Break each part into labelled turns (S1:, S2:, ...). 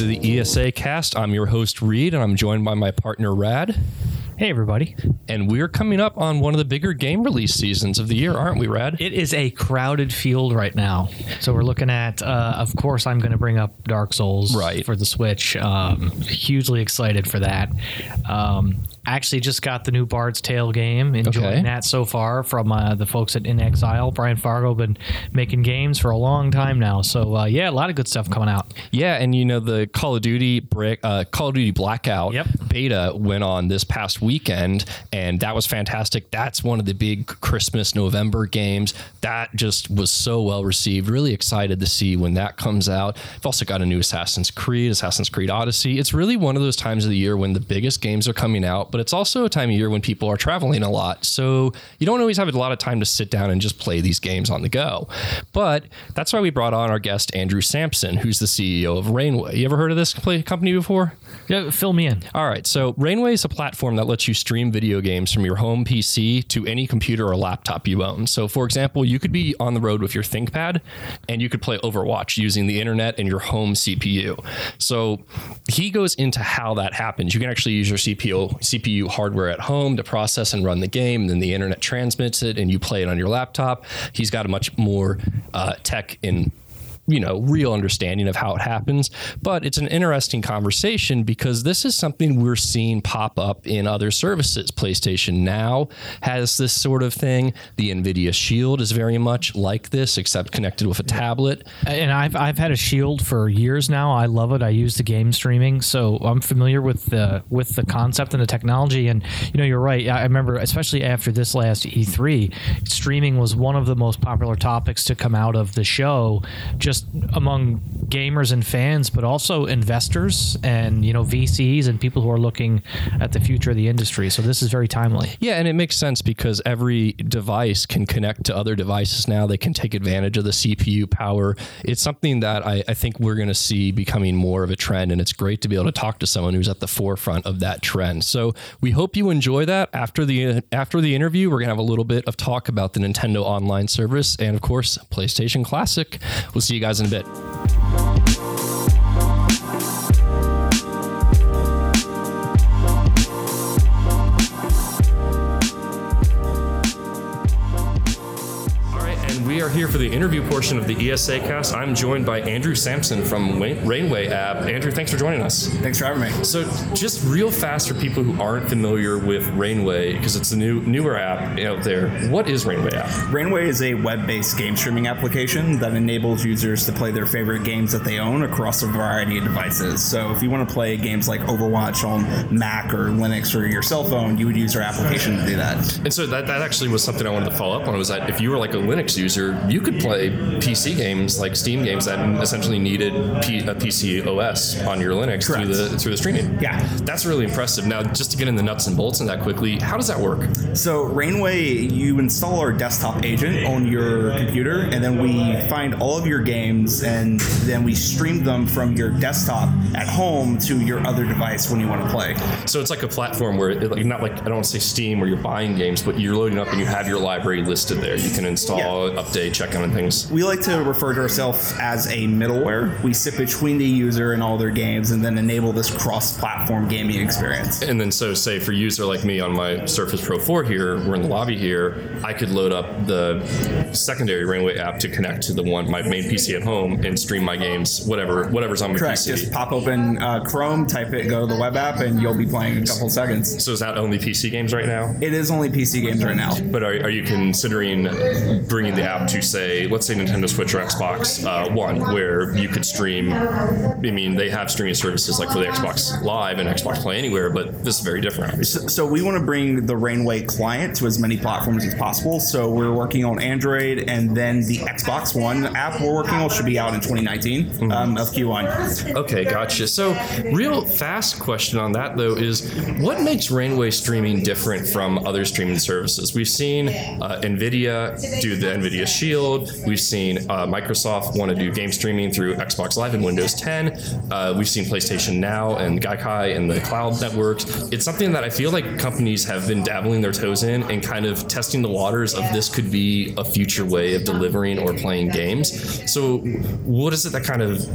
S1: to the ESA cast. I'm your host, Reed, and I'm joined by my partner, Rad.
S2: Hey, everybody.
S1: And we're coming up on one of the bigger game release seasons of the year, aren't we, Rad?
S2: It is a crowded field right now. So we're looking at, uh, of course, I'm going to bring up Dark Souls
S1: Right.
S2: for the Switch. Um, hugely excited for that. Um, actually, just got the new Bard's Tale game. Enjoying
S1: Okay.
S2: that so far from uh, the folks at inXile. Brian Fargo been making games for a long time now. So uh, yeah, a lot of good stuff coming out.
S1: Yeah, and you know the Call of Duty break, uh, Call of Duty Blackout
S2: Yep.
S1: beta went on this past weekend, and that was fantastic. That's one of the big Christmas November games that just was so well received. Really excited to see when that comes out. I've also got a new Assassin's Creed, Assassin's Creed Odyssey. It's really one of those times of the year when the biggest games are coming out, but it's also a time of year when people are traveling a lot, so you don't always have a lot of time to sit down and just play these games on the go. But that's why we brought on our guest Andrew Sampson, who's the CEO of Rainway. You ever heard of this company before?
S2: Yeah, fill me in.
S1: All right, so Rainway is a platform that lets you stream video games from your home PC to any computer or laptop you own. So, for example, you could be on the road with your ThinkPad and you could play Overwatch using the internet and your home CPU. So, he goes into how that happens. You can actually use your CPU CPU hardware at home to process and run the game, and then the internet transmits it and you play it on your laptop. He's got a much more uh, tech in you know, real understanding of how it happens. But it's an interesting conversation because this is something we're seeing pop up in other services. PlayStation Now has this sort of thing. The Nvidia Shield is very much like this, except connected with a tablet.
S2: and I've I've had a Shield for years now. I love it. I use the game streaming, so I'm familiar with the with the concept and the technology. And you know, you're right. I remember, especially after this last E3, streaming was one of the most popular topics to come out of the show, just among gamers and fans, but also investors and you know VCs and people who are looking at the future of the industry. So this is very timely.
S1: Yeah, and it makes sense because every device can connect to other devices now. They can take advantage of the CPU power. It's something that I, I think we're going to see becoming more of a trend, and it's great to be able to talk to someone who's at the forefront of that trend. So we hope you enjoy that. After the after the interview, we're going to have a little bit of talk about the Nintendo Online service and, of course, PlayStation Classic. We'll see you guys in a bit. And we are here for the interview portion of the ESA cast. I'm joined by Andrew Sampson from Rainway app. Andrew, thanks for joining us.
S3: Thanks for having me.
S1: So, just real fast for people who aren't familiar with Rainway, because it's a new newer app out there. What is Rainway app?
S3: Rainway is a web-based game streaming application that enables users to play their favorite games that they own across a variety of devices. So if you want to play games like Overwatch on Mac or Linux or your cell phone, you would use our application to do that.
S1: And so that, that actually was something I wanted to follow up on. Was that if you were like a Linux user, you could play PC games like Steam games that essentially needed P, a PC OS on your Linux through the through the streaming.
S3: Yeah.
S1: that's really impressive. Now, just to get in the nuts and bolts on that quickly, how does that work?
S3: So Rainway, you install our desktop agent on your computer, and then we find all of your games, and then we stream them from your desktop at home to your other device when you want to play.
S1: So it's like a platform where, it, like, not like I don't want to say Steam where you're buying games, but you're loading up and you have your library listed there. You can install, update, check on things.
S3: We like to refer to ourselves as a middleware. We sit between the user and all their games and then enable this cross platform gaming experience.
S1: And then, so say for a user like me on my Surface Pro 4 here, we're in the lobby here, I could load up the secondary Rainway app to connect to the one my main PC at home and stream my games, whatever whatever's on my
S3: Correct.
S1: PC.
S3: Just pop open uh, Chrome, type it, go to the web app, and you'll be playing in a couple seconds.
S1: so is that only PC games right now?
S3: It is only PC games right now.
S1: But are, are you considering bringing the app to say, let's say Nintendo Switch or Xbox uh, One, where you could stream? I mean, they have streaming services like for the Xbox Live and Xbox Play Anywhere, but this is very different. obviously.
S3: So we want to bring the Rainway client to as many platforms as possible. So we're working on Android, and then the Xbox One app we're working on should be out in 2019 um, of Q1.
S1: Okay, gotcha. So, real fast question on that though is what makes Rainway streaming different from other streaming services? We've seen uh, Nvidia do the Nvidia Shield. Shield. We've seen uh, Microsoft want to do game streaming through Xbox Live and Windows 10. Uh, we've seen PlayStation Now and Gaikai and the cloud networks. It's something that I feel like companies have been dabbling their toes in and kind of testing the waters of this could be a future way of delivering or playing games. So, what is it that kind of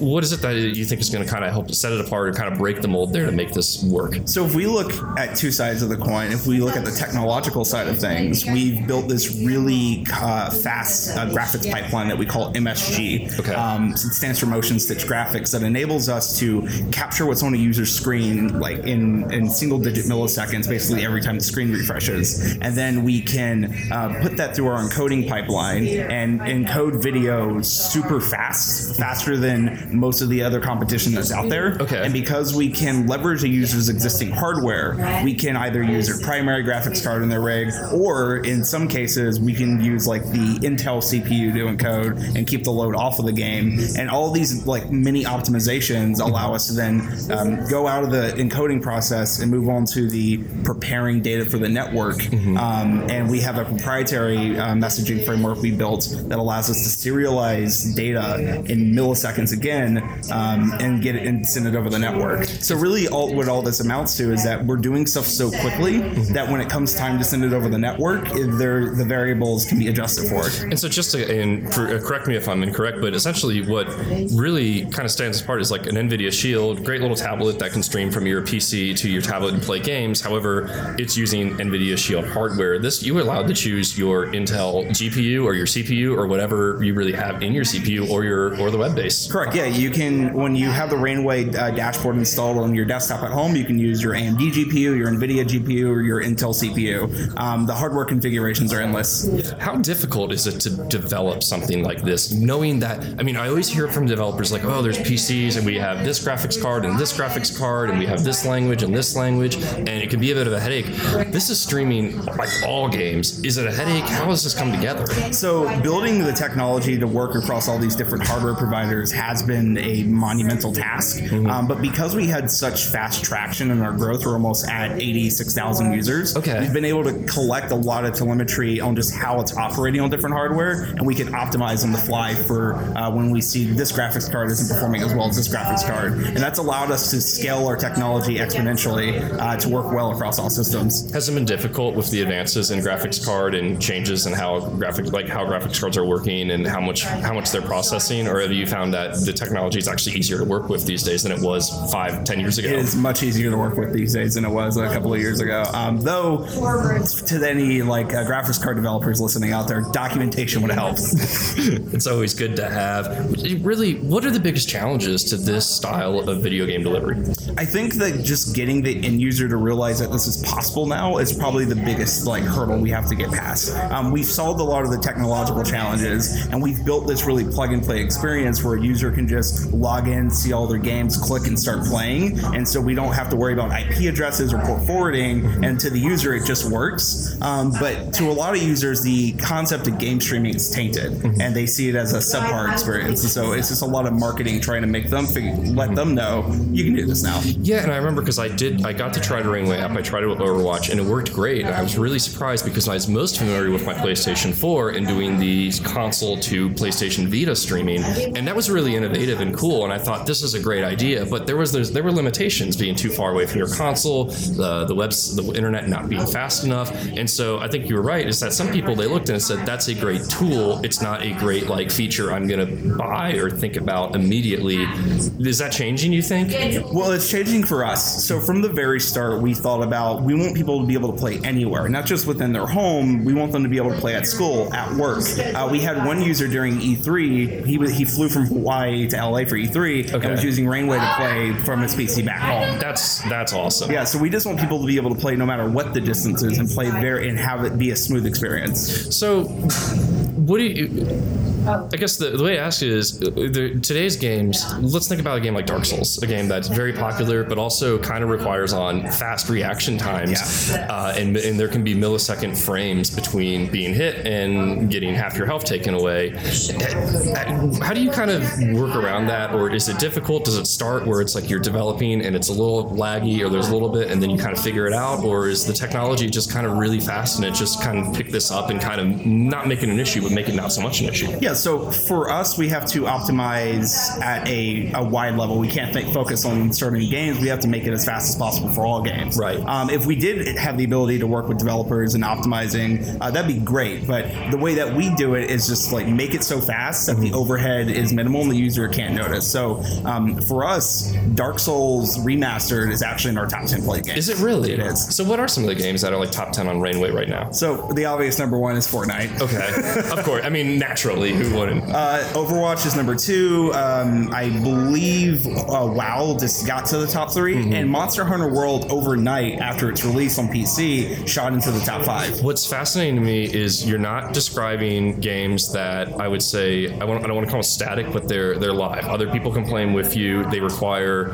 S1: what is it that you think is going to kind of help set it apart and kind of break the mold there to make this work?
S3: So if we look at two sides of the coin, if we look at the technological side of things, we've built this really uh, fast uh, graphics pipeline that we call MSG.
S1: Okay.
S3: Um, it stands for Motion Stitch Graphics that enables us to capture what's on a user's screen like in, in single digit milliseconds, basically every time the screen refreshes. And then we can uh, put that through our encoding pipeline and encode video super fast, faster than most of the other competition that's out there.
S1: Okay.
S3: And because we can leverage a user's existing hardware, we can either use their primary graphics card in their rig, or in some cases, we can use like the Intel CPU to encode and keep the load off of the game. And all these like mini optimizations allow us to then um, go out of the encoding process and move on to the preparing data for the network. Um, and we have a proprietary uh, messaging framework we built that allows us to serialize data in milliseconds again um, and get it and send it over the network. So really, all what all this amounts to is that we're doing stuff so quickly that when it comes time to send it over the network, there the variables can be adjusted for it.
S1: And so, just to and uh, correct me if I'm incorrect, but essentially, what really kind of stands apart is like an NVIDIA Shield, great little tablet that can stream from your PC to your tablet and play games. However, it's using NVIDIA Shield hardware. This you are allowed to choose your Intel GPU or your CPU or whatever you really have in your CPU or your or the web base.
S3: Correct. Yeah, you can when you have the Rainway uh, dashboard installed on your desktop at home, you can use your AMD GPU, your NVIDIA GPU, or your Intel CPU. Um, the hardware configurations are endless.
S1: How difficult is it to develop something like this, knowing that? I mean, I always hear from developers like, "Oh, there's PCs, and we have this graphics card and this graphics card, and we have this language and this language, and it can be a bit of a headache." This is streaming like all games. Is it a headache? How does this come together?
S3: So, building the technology to work across all these different hardware providers has been a monumental task.
S1: Mm-hmm.
S3: Um, but because we had such fast traction in our growth, we're almost at 86,000 users.
S1: Okay.
S3: We've been able to collect a lot of telemetry on just how it's operating on different hardware, and we can optimize on the fly for uh, when we see this graphics card isn't performing as well as this graphics card. And that's allowed us to scale our technology exponentially uh, to work well across all systems.
S1: Has it been difficult with the advances in graphics card and changes in how graphics like how graphics cards are working and how much how much they're processing, or have you found that the technology is actually easier to work with these days than it was five, ten years ago?
S3: It is much easier to work with these days than it was a couple of years ago. Um, though, to any like uh, graphics card developers listening out there, documentation would help.
S1: It's always good to have. Really, what are the biggest challenges to this style of video game delivery?
S3: I think that just getting the end user to realize that this is possible now is probably the biggest like hurdle we have to get past. Um, we've solved a lot of the technological challenges, and we've built this really plug and play experience where a user can just log in, see all their games, click, and start playing. And so we don't have to worry about IP addresses or port forwarding. And to the user, it just works. Um, but to a lot of users, the concept of game streaming is tainted, mm-hmm. and they see it as a subpar experience. And so it's just a lot of marketing trying to make them figure, let mm-hmm. them know you can do this now.
S1: Yeah, and I remember because I did, I got to try the Rainway app. I tried it with Overwatch, and it worked great. And I was really surprised because I was most familiar with my PlayStation 4 and doing the console to PlayStation Vita streaming, and that was really innovative and cool. And I thought this is a great idea, but there was there were limitations being too far away from your console, the the webs, the internet not being fast enough. And so I think you were right. Is that some people they looked and said that's a great tool. It's not a great like feature I'm going to buy or think about immediately. Is that changing? You think?
S3: Well, it's changing for us. So from the very start, we thought about we want people to be able to play anywhere, not just within their home. We want them to be able to play at school, at work. Uh, we had one user during E3. He was, he flew from Hawaii to LA for E3
S1: Okay.
S3: and was using Rainway to play from his PC back home.
S1: That's that's awesome.
S3: Yeah, so we just want people to be able to play no matter what the distance is and play very and have it be a smooth experience.
S1: So, what do you? I guess the, the way I ask it is uh, the, today's games. Let's think about a game like Dark Souls, a game that's very popular, but also kind of requires on fast reaction times, uh, and, and there can be millisecond frames between being hit and getting half your health taken away. Uh, How do you kind of work around that, or is it difficult? Does it start where it's like you're developing and it's a little laggy, or there's a little bit, and then you kind of figure it out, or is the technology just kind of really fast and it just kind of pick this up and kind of not make it an issue, but make it not so much an issue?
S3: Yeah, so for us, we have to optimize at a, a wide level. We can't think, focus on certain games. We have to make it as fast as possible for all games.
S1: Right.
S3: Um, if we did have the ability to work with developers and optimizing, uh, that'd be great. But the way that we do it is just like make it so fast that the overhead is minimal and the user can't notice. So um, for us, Dark Souls Remastered is actually in our top 10 played games.
S1: Is it really?
S3: It is.
S1: So, what are some of the games that are like top 10 on Rainway right now?
S3: So the obvious number one is Fortnite.
S1: Okay. of course. I mean, naturally, who wouldn't?
S3: Uh, Overwatch is number two. Um, I believe uh, WoW just got to the top 3
S1: Mm-hmm.
S3: and Monster Hunter World overnight after its release on PC shot into the top five.
S1: What's fascinating to me is you're not describing games that I would say I, want, I don't want to call them static, but they're they're live. Other people can play them with you. They require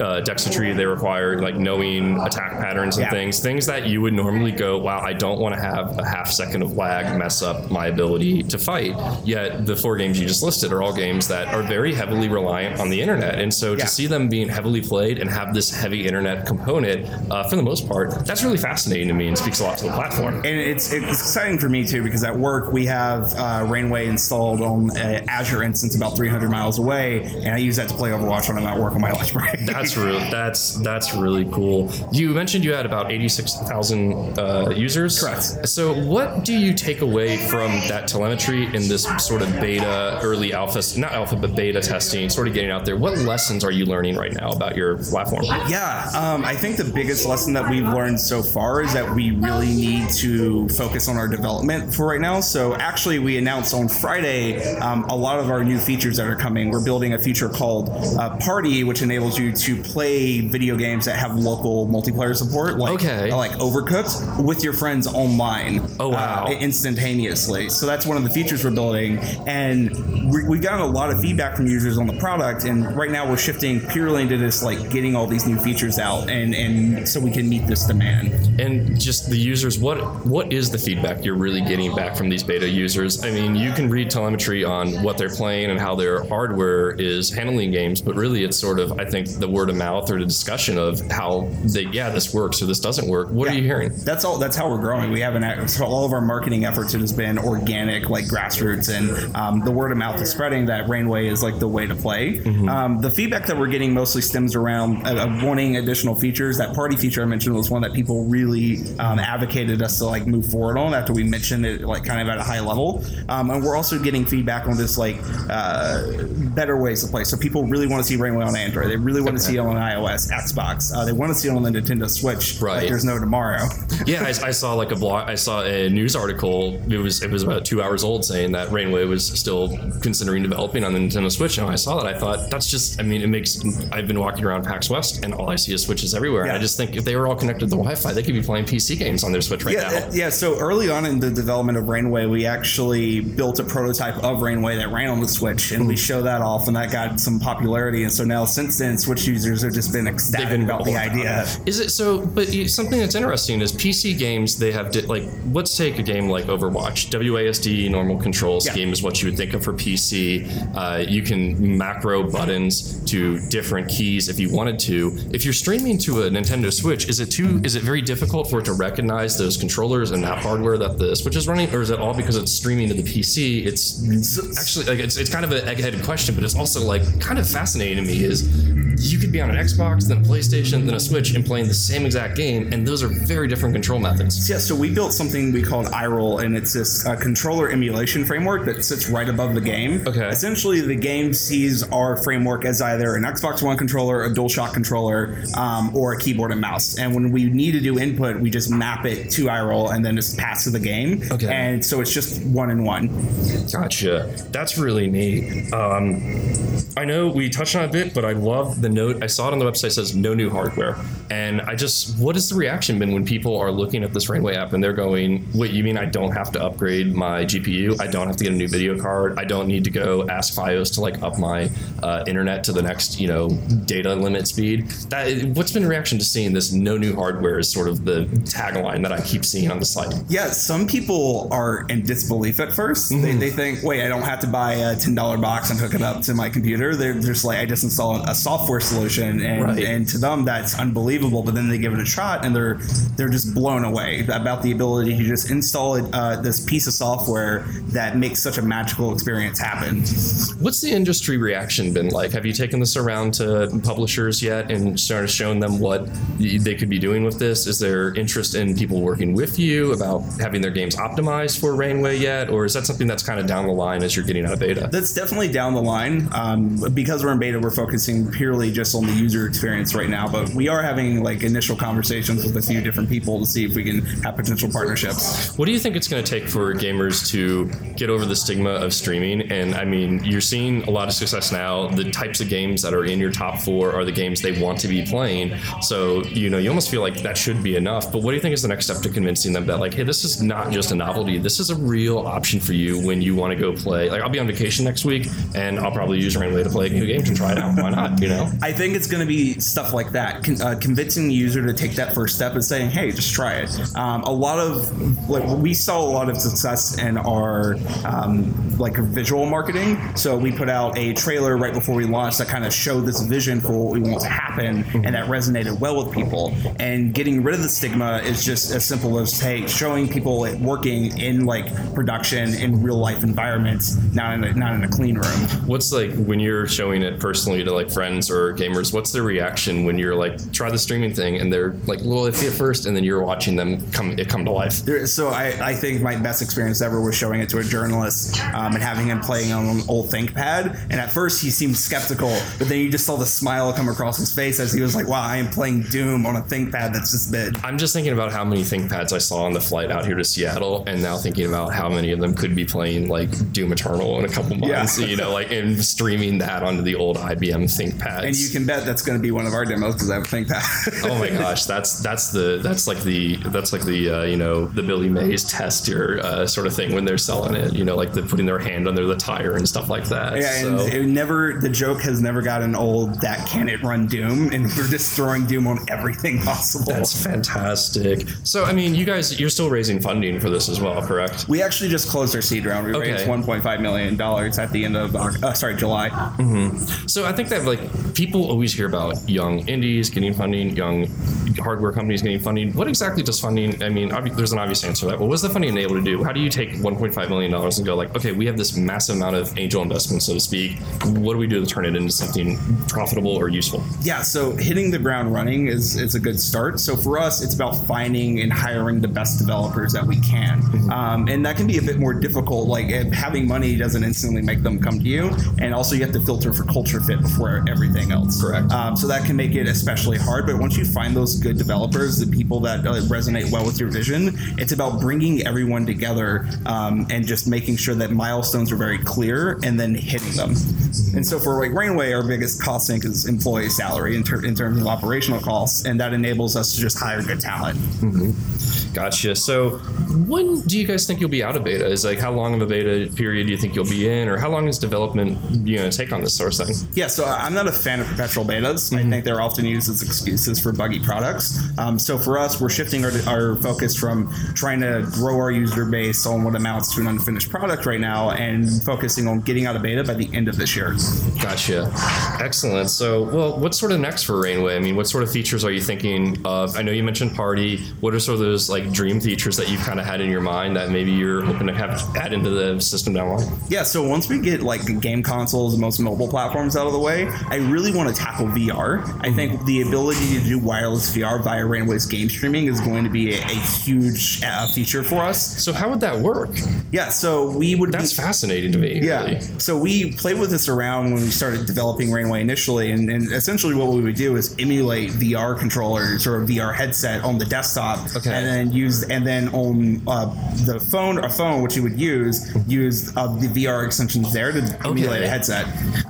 S1: uh, dexterity. They require like knowing attack patterns and
S3: Yeah.
S1: things. Things that you would normally go, wow, I don't want to have a half second of lag mess up my ability to fight. Yet the four games you just listed are all games that are very heavily reliant on the internet, and so
S3: Yeah.
S1: to see them being heavily played and have this heavy internet component, uh, for the most part, that's really fascinating to me and speaks a lot to the platform.
S3: And it's, it's exciting for me too because at work we have uh, Rainway installed on an Azure instance about 300 miles away, and I use that to play Overwatch when I'm at work on my lunch break.
S1: That's really that's that's really cool. You mentioned you had about eighty six thousand uh, users.
S3: Correct.
S1: So, what do you take away from that telemetry in this sort of beta, early alpha, not alpha, but beta testing, sort of getting out there? What lessons are you learning right now about your platform?
S3: Yeah, um, I think the biggest lesson that we've learned so far is that we really need to focus on our development for right now. So, actually, we announced on Friday um, a lot of our new features that are coming. We're building a feature called uh, Party, which enables you to play video games that have local multiplayer support, like
S1: Okay.
S3: like Overcooked, with your friends online.
S1: Oh, wow.
S3: uh, instantaneously. So that's one of the features we're building, and we- we've gotten a lot of feedback from users on the product. And right now we're shifting purely into this, like getting all these new features out, and and so we can meet this demand.
S1: and just the users what what is the feedback you're really getting back from these beta users i mean you can read telemetry on what they're playing and how their hardware is handling games but really it's sort of i think the word of mouth or the discussion of how they yeah this works or this doesn't work what are you hearing
S3: That's all. That's how we're growing. We haven't. So all of our marketing efforts it has been organic, like grassroots, and um, the word of mouth is spreading that Rainway is like the way to play. Um, the feedback that we're getting mostly stems around uh, uh, wanting additional features. That party feature I mentioned was one that people really um, advocated us to like move forward on after we mentioned it, like kind of at a high level. Um, and we're also getting feedback on this like uh, better ways to play. So people really want to see Rainway on Android. They really want to see it on iOS, Xbox. Uh, they want to see it on the Nintendo Switch.
S1: Right.
S3: Like there's no tomorrow.
S1: yeah I, I saw like a blog i saw a news article it was it was about two hours old saying that rainway was still considering developing on the nintendo switch and when i saw that i thought that's just i mean it makes i've been walking around pax west and all i see is switches everywhere and i just think if they were all connected to wi-fi they could be playing pc games on their switch right
S3: Yeah,
S1: now
S3: uh, yeah. So early on in the development of Rainway, we actually built a prototype of Rainway that ran on the Switch, and we show that off, and that got some popularity. And so now, since then, Switch users have just been ecstatic
S1: been
S3: about the idea.
S1: Is it so? But you- something that's interesting is PC games. They have di- like let's take a game like Overwatch. WASD normal control
S3: Yeah.
S1: scheme is what you would think of for PC. Uh, you can macro buttons to different keys if you wanted to. If you're streaming to a Nintendo Switch, is it too? Is it very difficult for it to recognize those controllers and that hardware that the Switch is running, or is it all because it's streaming to the PC? It's actually like it's, it's kind of an egg-headed question, but it's also like kind of fascinating to me. Is you could be on an Xbox, then a PlayStation, then a Switch, and playing the same exact game, and those are very different control methods.
S3: Yeah, so we built something we called iRoll, and it's this uh, controller emulation framework that sits right above the game.
S1: Okay.
S3: Essentially, the game sees our framework as either an Xbox One controller, a DualShock controller, um, or a keyboard and mouse. And when we need to do input, we just map it to iRoll and then just pass to the game.
S1: Okay.
S3: And so it's just one in one.
S1: Gotcha. That's really neat. Um, I know we touched on it a bit, but I love the note. I saw it on the website says no new hardware, and I just what has the reaction been when people are looking at this Rainway app and they're going, "Wait, you mean I don't have to upgrade my GPU? I don't have to get a new video card? I don't need to go ask FiOS to like up my uh, internet to the next you know data limit speed?" That what's been the reaction to seeing this no new hardware is sort of the tagline that I keep seeing on the site.
S3: Yeah, some people are in disbelief at 1st They, they think, wait, I don't have to buy a ten dollar box and hook it up to my computer. They're just like, I just install a software solution, and
S1: Right.
S3: and to them that's unbelievable. But then they give it a shot, and they're they're just blown away about the ability to just install it, uh, this piece of software that makes such a magical experience happen.
S1: What's the industry reaction been like? Have you taken this around to publishers yet and started showing them what they could be doing with this? Is there interest in people working with you about having their games optimized for Rainway yet, or is that something that's kind of down the line as you're getting out of beta?
S3: That's definitely down the line. Um, because we're in beta, we're focusing purely just on the user experience right now. But we are having like initial conversations with a few different people to see if we can have potential partnerships.
S1: What do you think it's going to take for gamers to get over the stigma of streaming? And I mean, you're seeing a lot of success now. The types of games that are in your top four are the games they want to be playing. So, you know, you almost feel like that should be enough. But what do you think is the next step to convincing them that, like, hey, this is not just a novelty. This is a real option for you when you want to go play. Like, I'll be on vacation next week and I'll probably use Rainway to play a new game to try it out. Why not? You know?
S3: I think it's going to be stuff like that, con- uh, convincing the user to take that first step and saying, "Hey, just try it." Um, a lot of like we saw a lot of success in our um, like visual marketing. So we put out a trailer right before we launched that kind of showed this vision for what we want to happen, and that resonated well with people. And getting rid of the stigma is just as simple as hey, showing people it working in like production in real life environments, not in a, not in a clean room.
S1: What's like when you're showing it personally to like friends or gamers? What's their reaction when you're like try the streaming thing and they're like well, little iffy at first, and then you're watching them come it come to life?
S3: So I, I think my best experience ever was showing it to a journalist um, and having him playing on an old ThinkPad. And at first he seemed skeptical, but then you just saw the smile come across his face as he was like, "Wow, I am playing Doom on a ThinkPad that's this big."
S1: I'm just thinking about how many ThinkPads I saw on the flight out here to Seattle, and now thinking about how many of them could be playing like Doom Eternal in a couple months.
S3: Yeah.
S1: You know, like and streaming that onto the old IBM ThinkPad.
S3: And you can bet that's going to be one of our demos because I have a ThinkPad.
S1: oh my gosh, that's that's the that's like the that's like the uh, you know the Billy Mays test your uh, sort of thing when they're selling it. You know, like the putting their hand under the tire and stuff like that.
S3: Yeah, and it never the joke has never gotten old that can it run Doom, and we're just throwing Doom on everything possible.
S1: That's fantastic. So, I mean, you guys, you're still raising funding for this as well, correct?
S3: we actually just closed our seed round. We
S1: Okay.
S3: raised 1.5 million dollars at the end of uh, sorry July.
S1: So, I think that like people always hear about young indies getting funding, young hardware companies getting funding. What exactly does funding? I mean, obvi- there's an obvious answer to that. But what's the funding able to do? How do you take 1.5 million dollars and go like, okay, we have this massive amount of angel investment, so to speak. What do we do to turn it into something profitable or useful?
S3: Yeah, so hitting the ground running is, is a good start. So for us, it's about finding and hiring the best developers that we can. Um, and that can be a bit more difficult. Like having money doesn't instantly make them come to you. And also, you have to filter for culture fit before everything else.
S1: Correct.
S3: Um, so that can make it especially hard. But once you find those good developers, the people that uh, resonate well with your vision, it's about bringing everyone together um, and just making sure that milestones are very clear and then hitting them. And so for like Rainway, our biggest cost sink is employee salary in, ter- in terms of operational costs, and that enables us to just hire good talent.
S1: Gotcha. So, when do you guys think you'll be out of beta? Is like how long of a beta period do you think you'll be in, or how long is development you know take on this sort of thing?
S3: Yeah, so I'm not a fan of perpetual betas. I think they're often used as excuses for buggy products. Um, so for us, we're shifting our, our focus from trying to grow our user base on what amounts to an unfinished product right now and focusing on getting out of beta by the end of this year.
S1: Gotcha. Excellent. So, well, what's sort of next for Rainway? I mean, what sort of features are you thinking of? I know you mentioned Party. What are sort of those like dream features that you've kind of had in your mind that maybe you're hoping to have add into the system down the line?
S3: Yeah, so once we get like game consoles and most mobile platforms out of the way, I really want to tackle VR. I think the ability to do wireless VR via Rainway's game streaming is going to be a, a huge uh, feature for us.
S1: So, how would that work?
S3: Yeah, so we would
S1: That's
S3: be,
S1: fascinating to me.
S3: Yeah.
S1: Really.
S3: So we played with this around when we started developing Rainway initially, and, and essentially what we would do is emulate VR controllers or a VR headset on the desktop,
S1: Okay.
S3: and then use and then on uh, the phone or phone which you would use use uh, the VR extensions there to emulate a headset.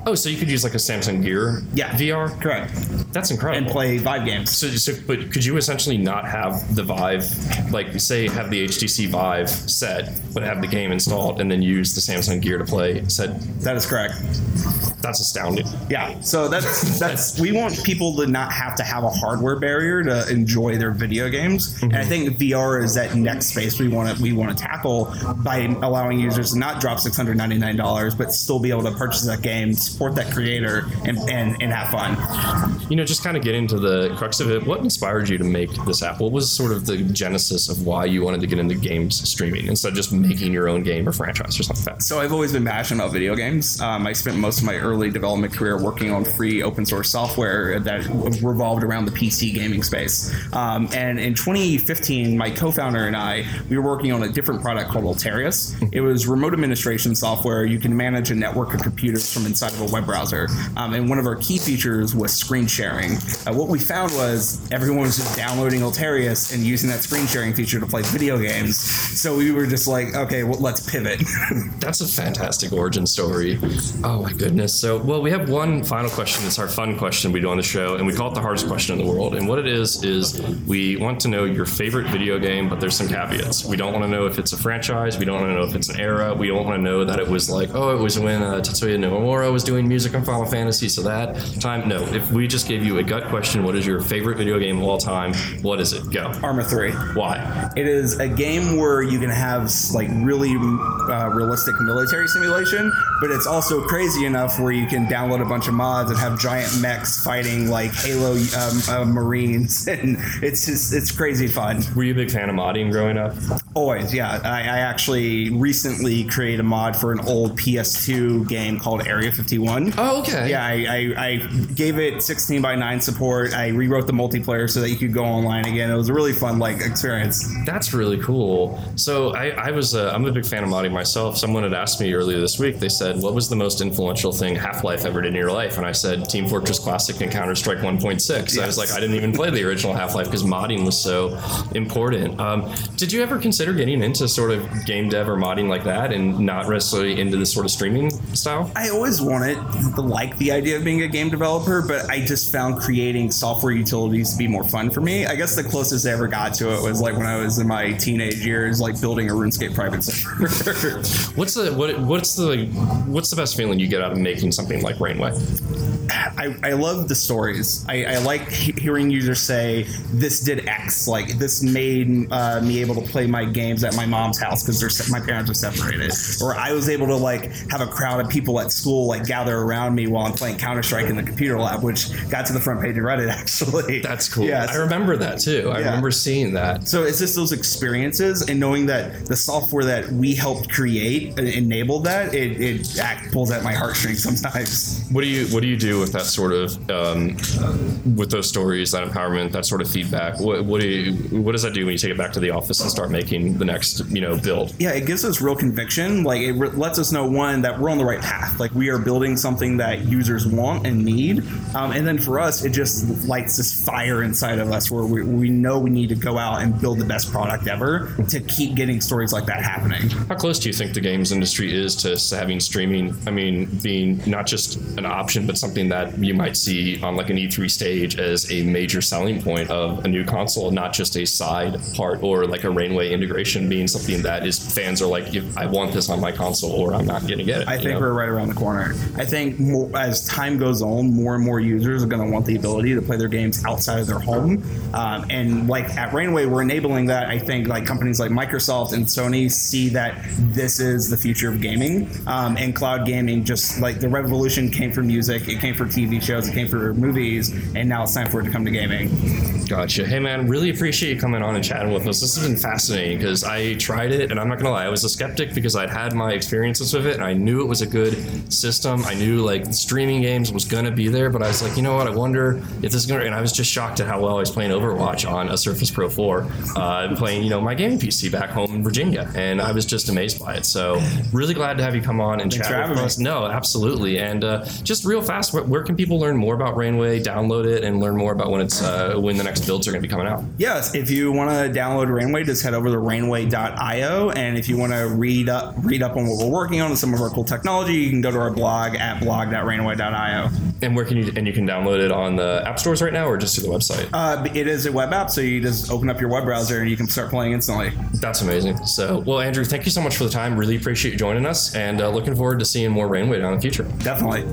S1: Oh, so you could use like a Samsung Gear
S3: Yeah.
S1: VR.
S3: Correct.
S1: That's incredible.
S3: And play Vive games.
S1: So, so, but could you essentially not have the Vive, like say, have the HTC Vive set, but have the game installed, and then use the Samsung Gear to play said?
S3: That is correct.
S1: That's astounding.
S3: Yeah. So that's that's we want people to not have to have a hardware barrier to enjoy their video games. And I think VR is that next space we want to we want to tackle by allowing users to not drop six hundred ninety nine dollars, but still be able to purchase that game, support that creator, and and, and have fun.
S1: You know, just kind of get into the crux of it. What inspired you to make this app? What was sort of the genesis of why you wanted to get into games streaming instead of just making your own game or franchise or something like that?
S3: So I've always been passionate about video games. Um, I spent most of my early development career working on free open source software that revolved around the PC gaming space. Um, and in 2015, my co-founder and I we were working on a different product called Ulterius. It was remote administration software. You can manage a network of computers from inside of a web browser. Um, and one of our key features was screen sharing. Uh, what we found was everyone was just downloading Ulterius and using that screen sharing feature to play video games. So we were just like, okay, well, let's pivot.
S1: That's a fantastic origin story. Oh my goodness. So, well, we have one final question. It's our fun question we do on the show, and we call it the hardest question in the world. And what it is is we want to know your favorite video game, but there's some caveats. We don't want to know if it's a franchise. We don't want to know if it's an era. We don't want to know that it was like, oh, it was when uh, Tetsuya Nomura was doing music on Final Fantasy. So that time, no. If we just gave you a gut question, what is your favorite video game of all time? What is it? Go.
S3: Arma 3.
S1: Why?
S3: It is a game where you can have like really uh, realistic military simulation, but it's also crazy enough where you can download a bunch of mods and have giant mechs fighting like Halo um, uh, Marines, and it's just it's crazy fun.
S1: Were you a big fan of modding growing up?
S3: Always, yeah. I, I actually recently created a mod for an old PS2 game called Area 51.
S1: Oh, okay.
S3: Yeah, I, I, I gave it 16 by 9 support. I rewrote the multiplayer so that you could go online again. It was a really fun like experience.
S1: That's really cool. So I, I was a, I'm a big fan of modding myself. Someone had asked me earlier this week. They said, "What was the most influential thing Half Life ever did in your life?" And I said, "Team Fortress Classic and Counter Strike 1.6." I was like, I didn't even play the original Half Life because modding was so important. Um, did you ever consider getting into sort of game dev or modding like that, and not necessarily into this sort of streaming style?
S3: I always wanted to like the idea of being a game developer, but I just found creating software utilities to be more fun for me. I guess the closest I ever got to it was like when I was in my teenage years, like building a RuneScape private server.
S1: What's the what, what's the what's the best feeling you get out of making something like Rainway?
S3: I, I love the stories. I, I like he- hearing users say, "This did X." Like this made uh, me able to play my games at my mom's house because se- my parents are separated, or I was able to like have a crowd of people at school like gather around me while I'm playing Counter Strike in the computer lab, which got to the front page of Reddit actually.
S1: That's cool.
S3: Yes.
S1: I remember that too. I
S3: Yeah.
S1: remember seeing that.
S3: So it's just those experiences and knowing that the software that we helped create enabled that, it, it act, pulls at my heartstrings sometimes.
S1: What do you What do you do with that sort of um, with those stories, that empowerment, that sort of feedback? What What do you What does that do when you take it back to the office and start making the next you know build?
S3: Yeah, it gives us real conviction. Like it re- lets us know one that we're on the right path. Like we are building something that users want and need. Um, and then for us, it just lights this fire inside of us where we, we know we need to go out and build the best product ever to keep getting stories like that happening.
S1: How close do you think the games industry is to having streaming? I mean, being not just an option, but something that you might see on like an E3 stage as a major selling point of a new console, not just a side part or like a Rainway integration being something that is fans are like, I want this on my console, or I'm not going to get it.
S3: I think
S1: know?
S3: we're right around the corner. I think more, as time goes on, more and more users are going to want the ability to play their games outside of their home. Um, and like at Rainway, we're enabling that. I think like companies like Microsoft and Sony see that this is the future of gaming. Um, and cloud gaming, just like the revolution came for music, it came for TV shows, it came for movies, and now it's time for it to come to gaming.
S1: Gotcha. Hey, man, really appreciate you coming on and chatting with us. This has been fascinating because I tried it, and I'm not gonna lie, I was a skeptic because I'd had my experiences with it, and I knew it was a good system. I knew like streaming games was gonna be there, but I was like, you know what? I wonder if this is gonna. And I was just shocked at how well I was playing Overwatch on a Surface Pro 4, uh, playing you know my gaming PC back home in Virginia, and I was just amazed by it. So really glad to have you come on and
S3: Thanks
S1: chat with us. No, absolutely, and uh, just real fast, where, where can people learn more about Rainway, download it, and learn more about when it's uh, when the next builds are going to be coming out?
S3: Yes, if you want to download Rainway, just head over to rainway.io, and if you want to read up read up on what we're working on and some of our cool technology, you can go to our blog at blog.rainway.io.
S1: And where can you and you can download it on the app stores right now, or just through the website?
S3: Uh, it is a web app, so you just open up your web browser and you can start playing instantly.
S1: That's amazing. So, well, Andrew, thank you so much for the time. Really appreciate you joining us, and uh, looking forward to seeing more Rainway down in the future.
S3: Definitely.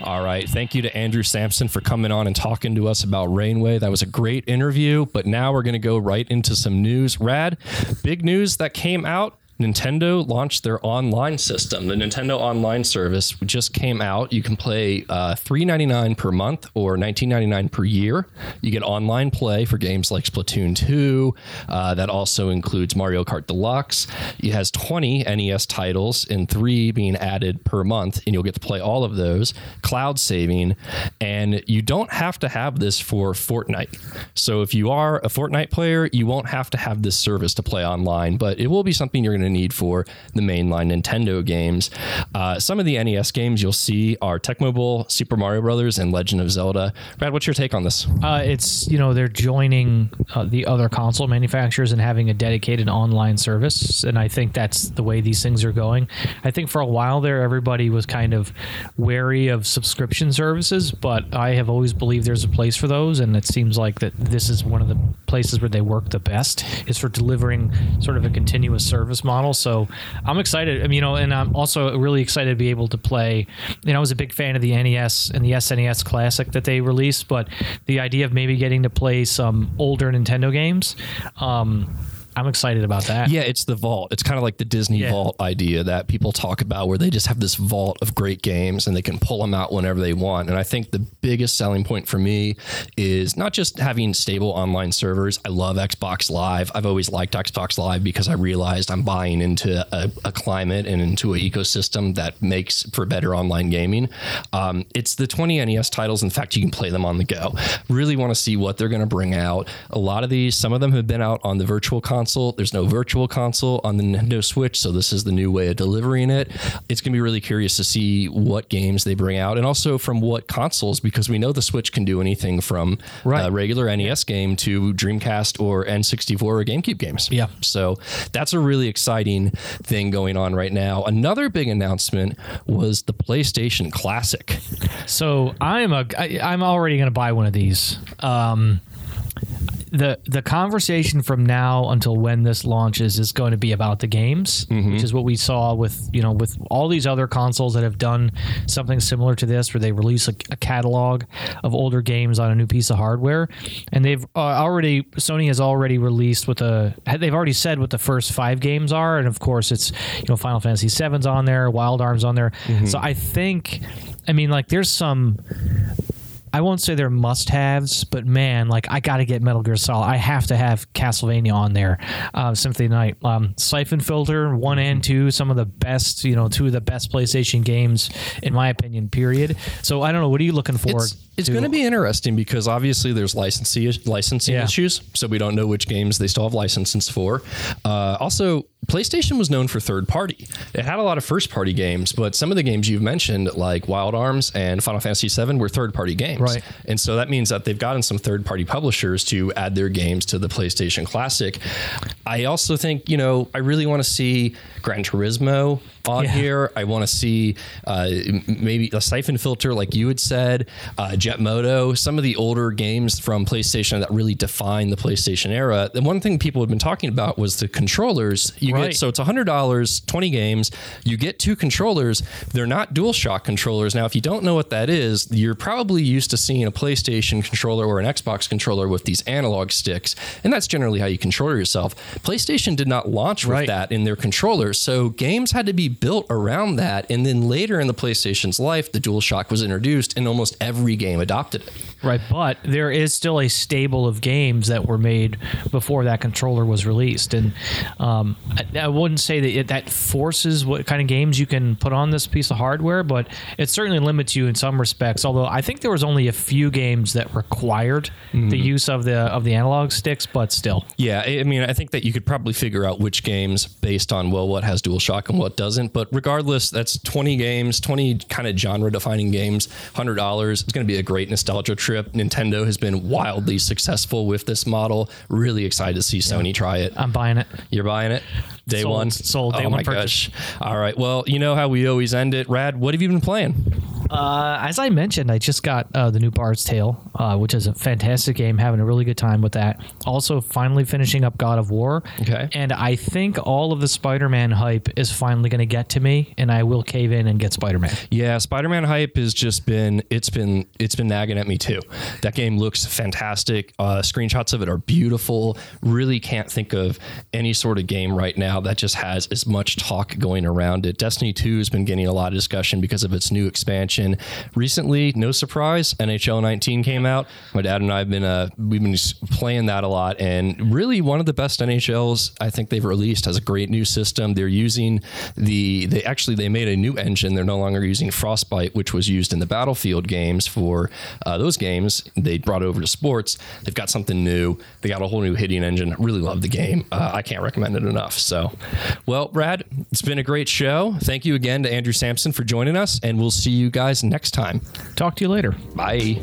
S1: All right. Thank you to Andrew Sampson for coming on and talking to us about Rainway. That was a great interview. But now we're going to go right into some news. Rad, big news that came out Nintendo launched their online system. The Nintendo Online service just came out. You can play uh, $3.99 per month or $19.99 per year. You get online play for games like Splatoon 2. Uh, that also includes Mario Kart Deluxe. It has 20 NES titles and three being added per month, and you'll get to play all of those. Cloud saving, and you don't have to have this for Fortnite. So if you are a Fortnite player, you won't have to have this service to play online, but it will be something you're going to need for the mainline Nintendo games. Uh, some of the NES games you'll see are Tecmo Bowl, Super Mario Brothers, and Legend of Zelda. Brad, what's your take on this?
S2: Uh, it's you know they're joining uh, the other console manufacturers and having a dedicated online service, and I think that's the way these things are going. I think for a while there, everybody was kind of wary of subscription services, but I have always believed there's a place for those, and it seems like that this is one of the places where they work the best is for delivering sort of a continuous service model model. So I'm excited. I mean, you know, and I'm also really excited to be able to play. You know, I was a big fan of the NES and the SNES Classic that they released, but the idea of maybe getting to play some older Nintendo games. Um, I'm excited about that.
S1: Yeah, it's the vault. It's kind of like the Disney
S2: Yeah.
S1: vault idea that people talk about where they just have this vault of great games and they can pull them out whenever they want. And I think the biggest selling point for me is not just having stable online servers. I love Xbox Live. I've always liked Xbox Live because I realized I'm buying into a, a climate and into an ecosystem that makes for better online gaming. Um, it's the 20 NES titles. In fact, you can play them on the go. Really want to see what they're going to bring out. A lot of these, some of them have been out on the virtual console. There's no virtual console on the Nintendo Switch, so this is the new way of delivering it. It's going to be really curious to see what games they bring out and also from what consoles, because we know the Switch can do anything from
S2: Right.
S1: a regular NES game to Dreamcast or N64 or GameCube games.
S2: Yeah.
S1: So that's a really exciting thing going on right now. Another big announcement was the PlayStation Classic.
S2: So I'm a I, I'm already going to buy one of these. Um, the the conversation from now until when this launches is going to be about the games, which is what we saw with you know with all these other consoles that have done something similar to this, where they release a, a catalog of older games on a new piece of hardware, and they've uh, already Sony has already released with a they've already said what the first five games are, and of course it's you know Final Fantasy VII's on there, Wild Arms on there, so I think. I mean, like, there's some I won't say they're must haves, but man, like I got to get Metal Gear Solid. I have to have Castlevania on there. Uh, Symphony of the Night, um, Siphon Filter, one and two, some of the best, you know, two of the best PlayStation games, in my opinion, period. So I don't know. What are you looking for?
S1: It's, it's going to be interesting because obviously there's licensing licensing
S2: Yeah.
S1: issues, so we don't know which games they still have licenses for. Uh, also, PlayStation was known for third party. It had a lot of first party games, but some of the games you've mentioned, like Wild Arms and Final Fantasy VII, were third party games.
S2: Right.
S1: And so that means that they've gotten some third party publishers to add their games to the PlayStation Classic. I also think, you know, I really want to see Gran Turismo on
S2: Yeah.
S1: here. I want to see uh, maybe a siphon filter, like you had said, uh, Jet Moto, some of the older games from PlayStation that really define the PlayStation era. The one thing people have been talking about was the controllers. You
S2: Right.
S1: get so it's hundred dollars, twenty games. You get two controllers. They're not DualShock controllers. Now, if you don't know what that is, you're probably used to seeing a PlayStation controller or an Xbox controller with these analog sticks, and that's generally how you control yourself. PlayStation did not launch with
S2: Right.
S1: that in their controllers, so games had to be built around that. And then later in the PlayStation's life, the DualShock was introduced, and almost every game adopted it.
S2: Right, but there is still a stable of games that were made before that controller was released, and um, I wouldn't say that it, that forces what kind of games you can put on this piece of hardware, but it certainly limits you in some respects. Although I think there was only a few games that required the mm-hmm. use of the of the analog sticks, but still.
S1: Yeah, I mean, I think that you could probably figure out which games based on well, what has DualShock and what doesn't. But regardless, that's 20 games, 20 kind of genre-defining games, hundred dollars. It's going to be a great nostalgia trip. Nintendo has been wildly successful with this model. Really excited to see Sony try it.
S2: I'm buying it.
S1: You're buying it day
S2: Sold.
S1: one.
S2: Sold. Day
S1: oh
S2: one
S1: my
S2: purchase.
S1: gosh! All right. Well, you know how we always end it. Rad, what have you been playing?
S2: Uh, as I mentioned, I just got uh, the new Bard's Tale, uh, which is a fantastic game. Having a really good time with that. Also, finally finishing up God of War.
S1: Okay.
S2: And I think all of the Spider-Man hype is finally going to get to me, and I will cave in and get Spider-Man.
S1: Yeah, Spider-Man hype has just been it's been it's been nagging at me too. That game looks fantastic. Uh, screenshots of it are beautiful. Really can't think of any sort of game right now that just has as much talk going around it. Destiny 2 has been getting a lot of discussion because of its new expansion. Recently, no surprise, NHL 19 came out. My dad and I have been uh, we've been playing that a lot, and really one of the best NHLs I think they've released has a great new system. They're using the they actually they made a new engine. They're no longer using Frostbite, which was used in the Battlefield games for uh, those games. They brought over to sports. They've got something new. They got a whole new hitting engine. Really love the game. Uh, I can't recommend it enough. So, well, Brad, it's been a great show. Thank you again to Andrew Sampson for joining us, and we'll see you guys next time.
S2: Talk to you later.
S1: Bye.